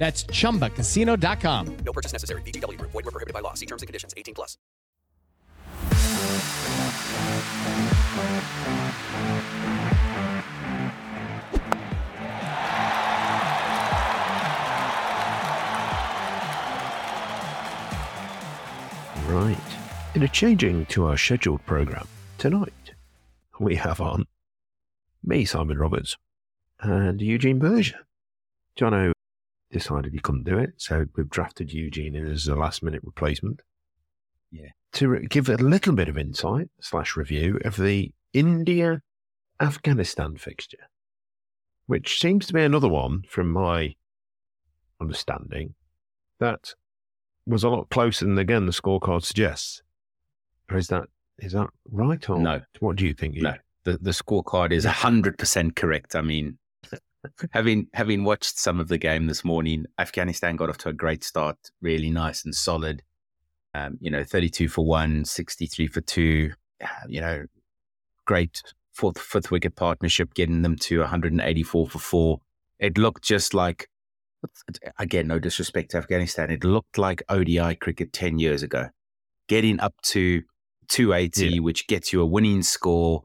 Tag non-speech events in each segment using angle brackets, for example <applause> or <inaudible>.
That's chumbacasino.com. No purchase necessary. VGW Group. Void were prohibited by law. See terms and conditions. 18 plus. Right. In a changing to our scheduled program tonight, we have on me, Simon Roberts, and Eugene Berger. Jono decided he couldn't do it, so we've drafted Eugene in as a last minute replacement. Yeah. To re- give a little bit of insight slash review of the India Afghanistan fixture, which seems to be another one, from my understanding, that was a lot closer than again the scorecard suggests. Or is that is that right or No. What do you think? No, the, the scorecard is 100% correct. I mean, having having watched some of the game this morning, Afghanistan got off to a great start, really nice and solid. Um, you know, 32 for one, 63 for two. uh, You know, great fourth fifth wicket partnership, getting them to 184 for four. It looked just like, again, no disrespect to Afghanistan, it looked like ODI cricket 10 years ago, getting up to 280, Yeah. which gets you a winning score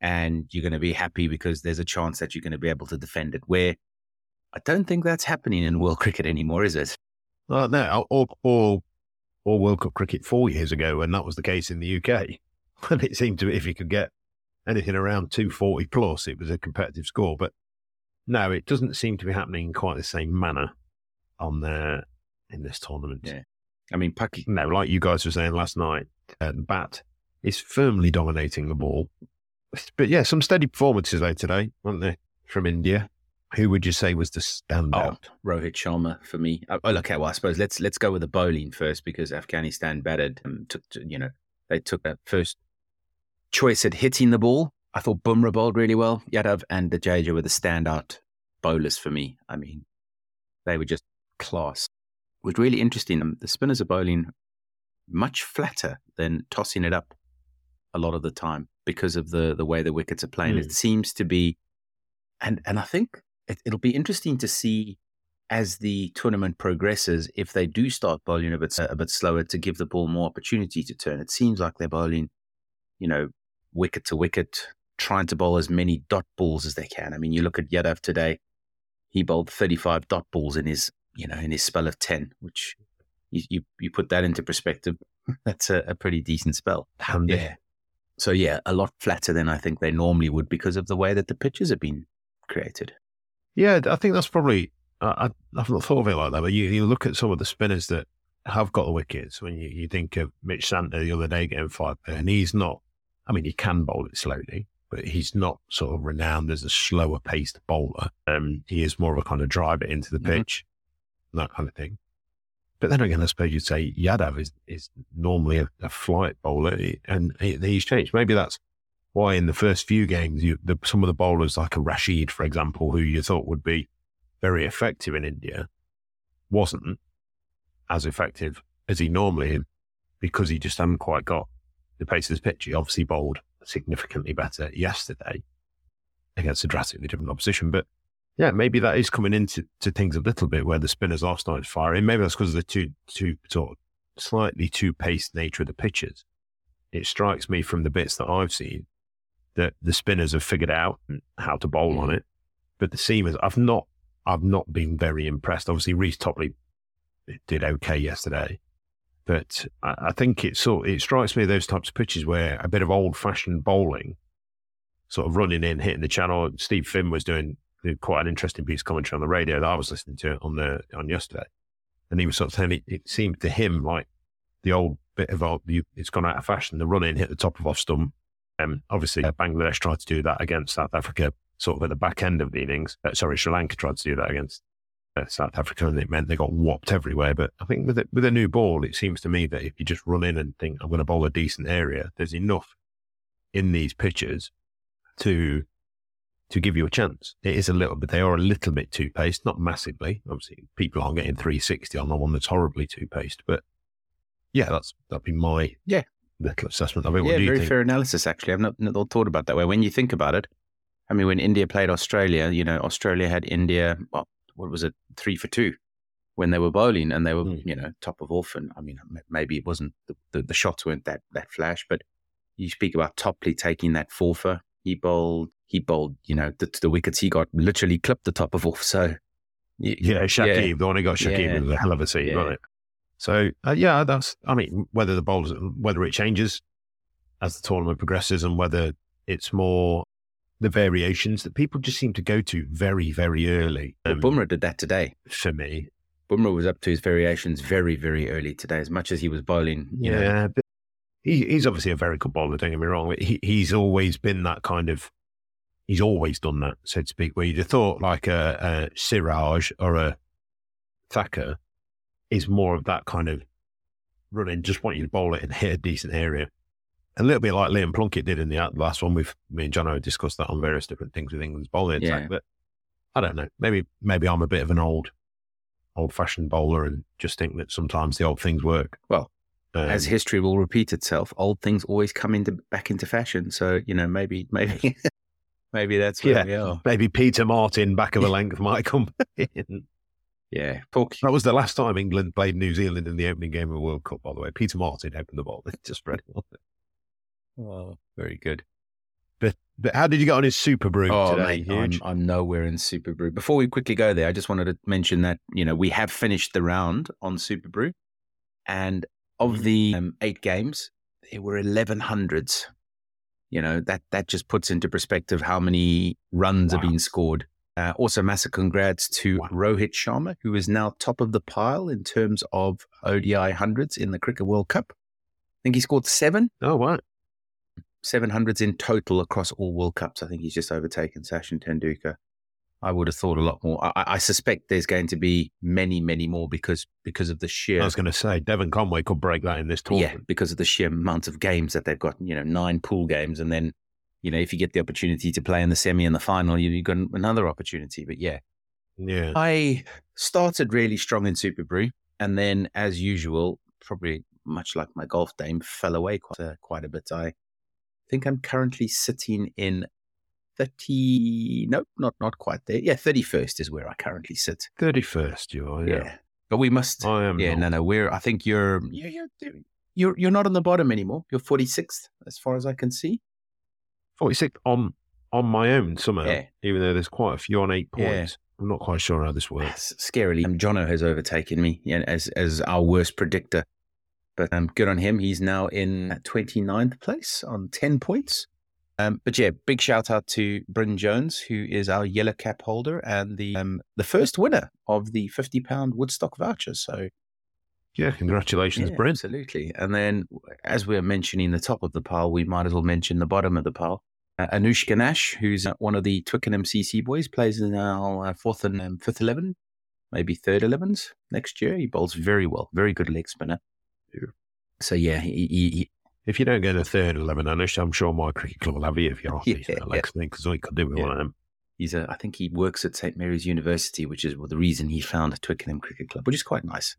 and you're going to be happy because there's a chance that you're going to be able to defend it. Where I don't think that's happening in world <laughs> cricket anymore, is it? Uh, no, or, or or World Cup cricket four years ago, when that was the case in the UK, <laughs> when it seemed to be if you could get anything around two forty plus, it was a competitive score. But no, it doesn't seem to be happening in quite the same manner on there in this tournament. Yeah. I mean, Paki- No, like you guys were saying last night, uh, the bat is firmly dominating the ball. But yeah, some steady performances though today, weren't they, from India? Who would you say was the standout? Oh, Rohit Sharma for me. Oh, oh, okay, well, I suppose let's let's go with the bowling first because Afghanistan batted and took to, you know they took that first choice at hitting the ball. I thought Bumrah bowled really well. Yadav and Jadeja were the standout bowlers for me. I mean, they were just class. It was really interesting. Um, The spinners are bowling much flatter than tossing it up a lot of the time because of the the way the wickets are playing. Hmm. It seems to be, and and I think it, it'll be interesting to see as the tournament progresses if they do start bowling a bit a bit slower to give the ball more opportunity to turn. It seems like they're bowling, you know, wicket to wicket, trying to bowl as many dot balls as they can. I mean, you look at Yadav today; he bowled thirty-five dot balls in his you know in his spell of ten, which you you, you put that into perspective. <laughs> That's a, a pretty decent spell. Yeah. So yeah, a lot flatter than I think they normally would because of the way that the pitches have been created. Yeah, I think that's probably. I, I- I've not thought of it like that, but you, you look at some of the spinners that have got the wickets. When you, you think of Mitch Santner the other day getting five, and he's not. I mean, he can bowl it slowly, but he's not sort of renowned as a slower paced bowler. Um, he is more of a kind of driver into the Mhm. pitch, that kind of thing. But then again, I suppose you'd say Yadav is, is normally a, a flight bowler, eh, and he, he's changed. Maybe that's why in the first few games, you, the, some of the bowlers, like a Rashid, for example, who you thought would be very effective in India, wasn't as effective as he normally is because he just hadn't quite got the pace of his pitch. He obviously bowled significantly better yesterday against a drastically different opposition. But yeah, maybe that is coming into to things a little bit where the spinners are starting to fire in. Maybe that's because of the two two sort of slightly too paced nature of the pitches. It strikes me from the bits that I've seen that the spinners have figured out how to bowl on mm. it, but the seamers, I've not, I've not been very impressed. Obviously, Reece Topley did okay yesterday, but I, I think it sort it strikes me those types of pitches where a bit of old fashioned bowling, sort of running in, hitting the channel. Steve Finn was doing quite an interesting piece of commentary on the radio that I was listening to on the on yesterday, and he was sort of saying it, it seemed to him like the old bit of old, it's gone out of fashion. The run in hit the top of off stump. Um, obviously, uh, Bangladesh tried to do that against South Africa, sort of at the back end of the innings. Uh, sorry, Sri Lanka tried to do that against uh, South Africa, and it meant they got whopped everywhere. But I think with a, with a new ball, it seems to me that if you just run in and think I'm going to bowl a decent area, there's enough in these pitches to to give you a chance. It is a little bit, they are a little bit too paced, not massively. Obviously, people aren't getting 360 on the one that's horribly too paced, but yeah, that's that'd be my yeah little assessment of it. Yeah, what do you very think? fair analysis. Actually, I've not, not thought about that way. When you think about it, I mean, when India played Australia, you know, Australia had India. Well, what was it, three for two, when they were bowling, and they were, Mm. you know, top of off. And I mean, maybe it wasn't the, the, the shots weren't that that flash, but you speak about Topley taking that four for. He bowled. He bowled. You know, the, the wickets he got literally clipped the top of off. So. Yeah, Shakib, the one who got Shakib Yeah. with a hell of a seat, Yeah. it? So uh, yeah, that's. I mean, whether the bowls, whether it changes as the tournament progresses, and whether it's more the variations that people just seem to go to very, very early. Well, um, Bumrah did that today. for me, Bumrah was up to his variations very, very early today, as much as he was bowling. You know, yeah, but he, he's obviously a very good bowler. Don't get me wrong. He, he's always been that kind of. He's always done that, so to speak. Where you'd have thought like a, a Siraj or a Thakur is more of that kind of running, just want you to bowl it and hit a <laughs> decent area. A little bit like Liam Plunkett did in the last one. With me and John discussed that on various different things with England's bowling attack. Yeah. But I don't know. Maybe maybe I'm a bit of an old, old fashioned bowler and just think that sometimes the old things work. Well, Um, as history will repeat itself, old things always come into back into fashion. So you know, maybe, maybe, <laughs> maybe that's where Yeah. we are. maybe Peter Martin back of a length might come <laughs> in. Yeah. That was the last time England played New Zealand in the opening game of the World Cup, by the way. Peter Martin opened the ball. <laughs> Just spread it. Oh, very good. But, but how did you get on his Superbru Oh, today? mate, I'm. I'm nowhere in Superbru. Before we quickly go there, I just wanted to mention that you know we have finished the round on Superbru, and of the um, eight games, there were eleven hundreds. You know that that just puts into perspective how many runs are Wow. being scored. Uh, also, massive congrats to Wow. Rohit Sharma, who is now top of the pile in terms of ODI hundreds in the Cricket World Cup. I think he scored seven. Oh, wow. 700s in total across all World Cups. I think he's just overtaken Sachin Tendulkar. I would have thought a lot more. I, I- suspect there's going to be many, many more because because of the sheer I was going to say, Devon Conway could break that in this tournament. yeah because of the sheer amount of games that they've got. You know, nine pool games, and then you know if you get the opportunity to play in the semi and the final, you, you've got another opportunity. But yeah, Yeah. I started really strong in Superbru, and then, as usual, probably much like my golf game, fell away quite a, quite a bit. I think I'm currently sitting in thirty. No, not not quite there. Yeah, thirty first is where I currently sit. 31st, you are. Yeah, Yeah. but we must. I am. yeah, not. no, no. We're. I think you're. You're. You're. You're, you're not on the bottom anymore. You're 46th, as far as I can see. 46th on, on my own somehow, Yeah. even though there's quite a few on eight points Yeah. I'm not quite sure how this works. Scarily. Um, Jono has overtaken me as as our worst predictor. But um, good on him. He's now in 29th place on 10 points. Um, but yeah, big shout out to Bryn Jones, who is our yellow cap holder and the um, the first winner of the 50 pound Woodstock voucher. So Yeah, congratulations, yeah, Brent. Absolutely. And then, as we're mentioning the top of the pile, we might as well mention the bottom of the pile. Uh, Anush Ganesh, who's one of the Twickenham CC boys, plays in our uh, fourth and um, fifth 11, maybe third 11s next year. He bowls very well, very good leg spinner. So, yeah, he, he, he If you don't get a third 11, Anish, I'm sure my cricket club will have you if you're Yeah, uh, yeah. because we could do with Yeah. one of them. he's a, I think he works at St. Mary's University, which is the reason he found Twickenham Cricket Club, which is quite nice.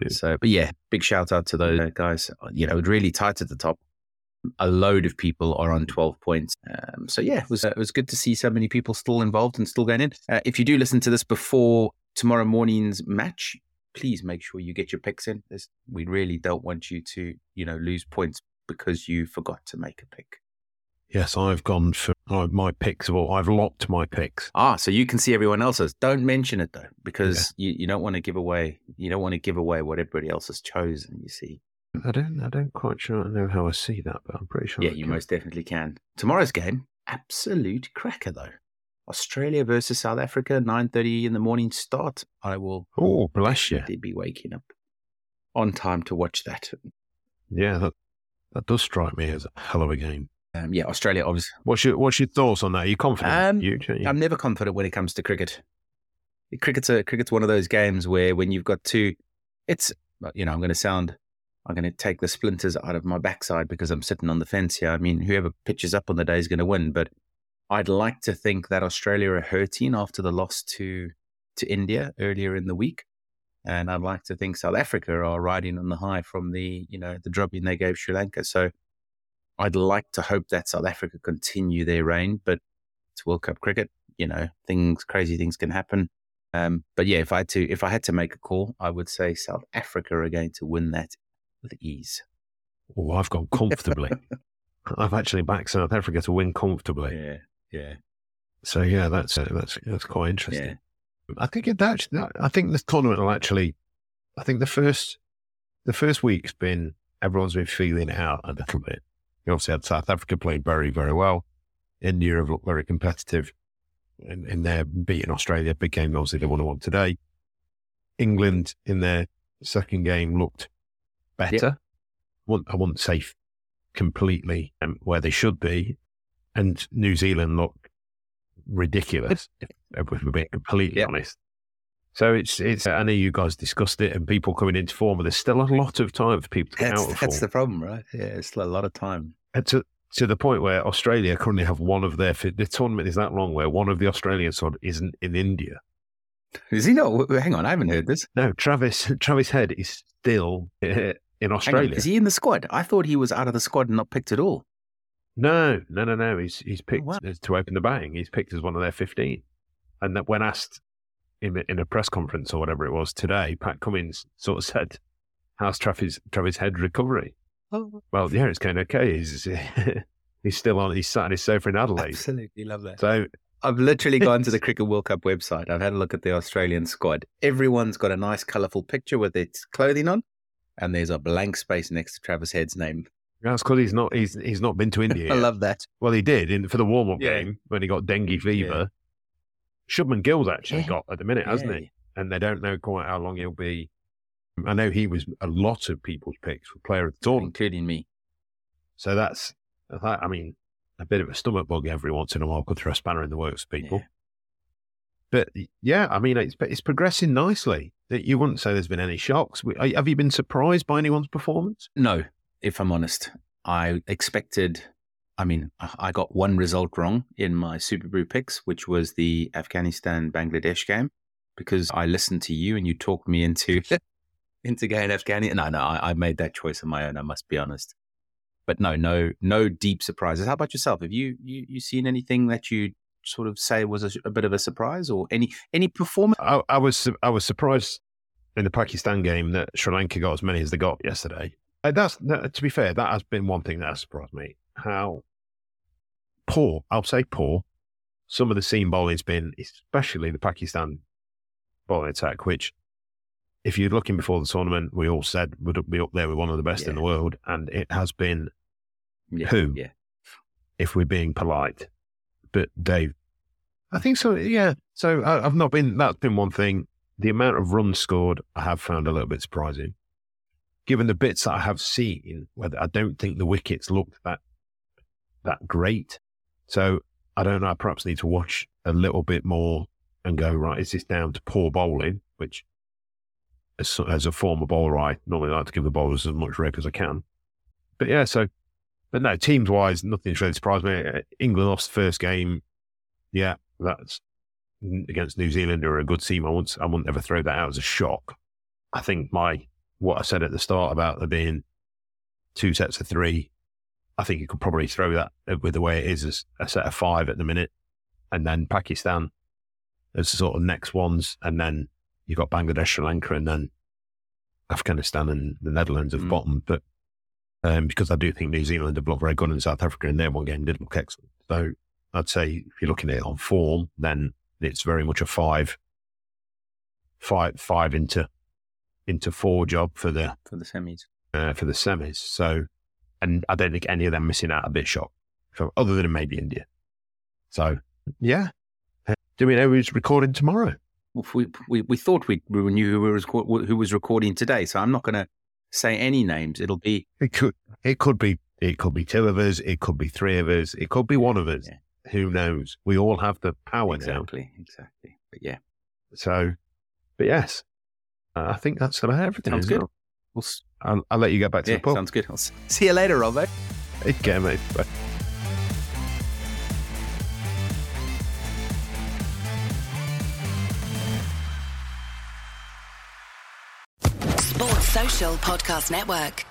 Yeah. So, but yeah, big shout out to those guys. You know, really tight at the top. A load of people are on 12 points. Um, so yeah, it was uh, it was good to see so many people still involved and still going in. Uh, if you do listen to this before tomorrow morning's match, please make sure you get your picks in. This, we really don't want you to, you know, lose points because you forgot to make a pick. Yes, I've gone for uh, my picks. Well, I've locked my picks. Ah, so you can see everyone else's. Don't mention it though, because you, you don't want to give away you don't want to give away what everybody else has chosen. You see, I don't. I don't quite sure I know how I see that, but I'm pretty sure. yeah, I you can. most definitely can. Tomorrow's game, absolute cracker though. Australia versus South Africa, nine thirty in the morning start. I will Oh, bless you. be waking up on time to watch that. Yeah, that that does strike me as a hell of a game. Um, yeah, Australia obviously. What's your What's your thoughts on that? Are you confident? Um, you, you- I'm never confident when it comes to cricket. Cricket's a cricket's one of those games where when you've got two, it's you know I'm going to sound I'm going to take the splinters out of my backside because I'm sitting on the fence here. I mean, whoever pitches up on the day is going to win, but I'd like to think that Australia are hurting after the loss to to India earlier in the week, and I'd like to think South Africa are riding on the high from the you know the drubbing they gave Sri Lanka. So I'd like to hope that South Africa continue their reign, but it's World Cup cricket. You know, things crazy things can happen. Um, but yeah, if I had to if I had to make a call, I would say South Africa are going to win that with ease. oh, I've gone comfortably. <laughs> I've actually backed South Africa to win comfortably. Yeah, yeah, So yeah, that's uh, that's that's quite interesting. yeah. I think it that, I think this tournament will actually. I think the first the first week's been everyone's been feeling it out a little bit. You obviously had South Africa played very very well. India have looked very competitive in, in their beating Australia. Big game, obviously they won one today. England in their second game looked better. I wouldn't- I wouldn't say completely um, where they should be, and New Zealand looked ridiculous. If, we're being completely Yep. honest. So it's it's. I know you guys discussed it, and people coming into form, but there's still a lot of time for people to get out That's that's form. the problem, right? Yeah, it's still a lot of time. And to to the point where Australia currently have one of their the tournament is that long where one of the Australian side isn't in India. Is he not? Hang on, I haven't heard this. No, Travis Travis Head is still eh, in Hang on, Australia. is he in the squad? I thought he was out of the squad and not picked at all. No, no, no, no. He's he's picked oh, wow. to open the batting. He's picked as one of their fifteen. And that when asked in a, in a press conference or whatever it was today, Pat Cummins sort of <laughs> said, "How's Travis Travis Head recovery?" Oh, Well, yeah, it's going okay. He's <laughs> he's still on. He's sat on his sofa in Adelaide. absolutely love that. So I've literally gone to the <laughs> Cricket World Cup website. I've had a look at the Australian squad. Everyone's got a nice, colourful picture with its clothing on, and there's a blank space next to Travis Head's name. that's because he's not he's he's not been to India. I love that. Well, he did in for the warm up Yeah. game when he got dengue fever. Shubman Gill's actually Yeah. got at the minute, hasn't Yeah. he? And they don't know quite how long he'll be. I know he was a lot of people's picks for player of the tournament. Including me. So that's, that, I mean, a bit of a stomach bug every once in a while could throw a spanner in the works, people. Yeah. But yeah, I mean, it's it's progressing nicely. You wouldn't say there's been any shocks. Have you been surprised by anyone's performance? No, if I'm honest. I expected, I mean, I got one result wrong in my Superbru picks, which was the Afghanistan Bangladesh game, because I listened to you and you talked me into <laughs> into going Afghanistan. No, no, I, I made that choice on my own. I must be honest. But no, no, no deep surprises. How about yourself? Have you you, you seen anything that you sort of say was a, a bit of a surprise, or any any performance? I, I was I was surprised in the Pakistan game that Sri Lanka got as many as they got yesterday. Uh, that's that, to be fair, that has been one thing that has surprised me. How poor, I'll say poor, some of the seam bowling's been, especially the Pakistan bowling attack, which if you're looking before the tournament, we all said would be up there with one of the best in the world, and it has been, Yeah, Who? Yeah, if we're being polite. But Dave, I think so. Yeah. So I, I've not been. That's been one thing. The amount of runs scored, I have found a little bit surprising. Given the bits that I have seen, whether I don't think the wickets looked that that great. So I don't know. I perhaps need to watch a little bit more and go right. Is this down to poor bowling? Which, as, as a former bowler, I normally like to give the bowlers as much rep as I can. But yeah, so but no, teams wise, nothing's really surprised me. Uh, England lost the first game. Yeah, that's against New Zealand, are a good team. I wouldn't, I wouldn't ever throw that out as a shock. I think my what I said at the start about there being two sets of three, I think you could probably throw that with the way it is as a set of five at the minute, and then Pakistan as the sort of next ones, and then you've got Bangladesh, Sri Lanka, and then Afghanistan and the Netherlands have Mm. bottom. But um, because I do think New Zealand have looked very good in South Africa in their one game did look excellent. So I'd say if you're looking at it on form, then it's very much a five, five, five into into four job for the for the semis. uh, for the semis. So, and I don't think any of them missing out a bit shock, so, other than maybe India. So, yeah. Do we know who's recording tomorrow? We, we we thought we we knew who was who was recording today, so I'm not going to say any names. It'll be It could, it could be, it could be two of us. It could be three of us. It could be one of us. Yeah. Who knows? We all have the power exactly exactly. But yeah. So, but yes, I think that's about everything. Sounds good. it? We'll, s- I'll, I'll let you get back to yeah the pub. sounds good. I'll see you later, Robbo. Okay, mate. Bye. Sports Social Podcast Network.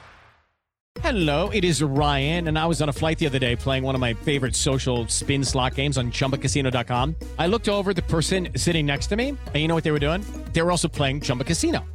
Hello, it is Ryan, and I was on a flight the other day playing one of my favorite social spin slot games on chumbacasino.com. I looked over at the person sitting next to me, and you know what they were doing? They were also playing Chumba Casino.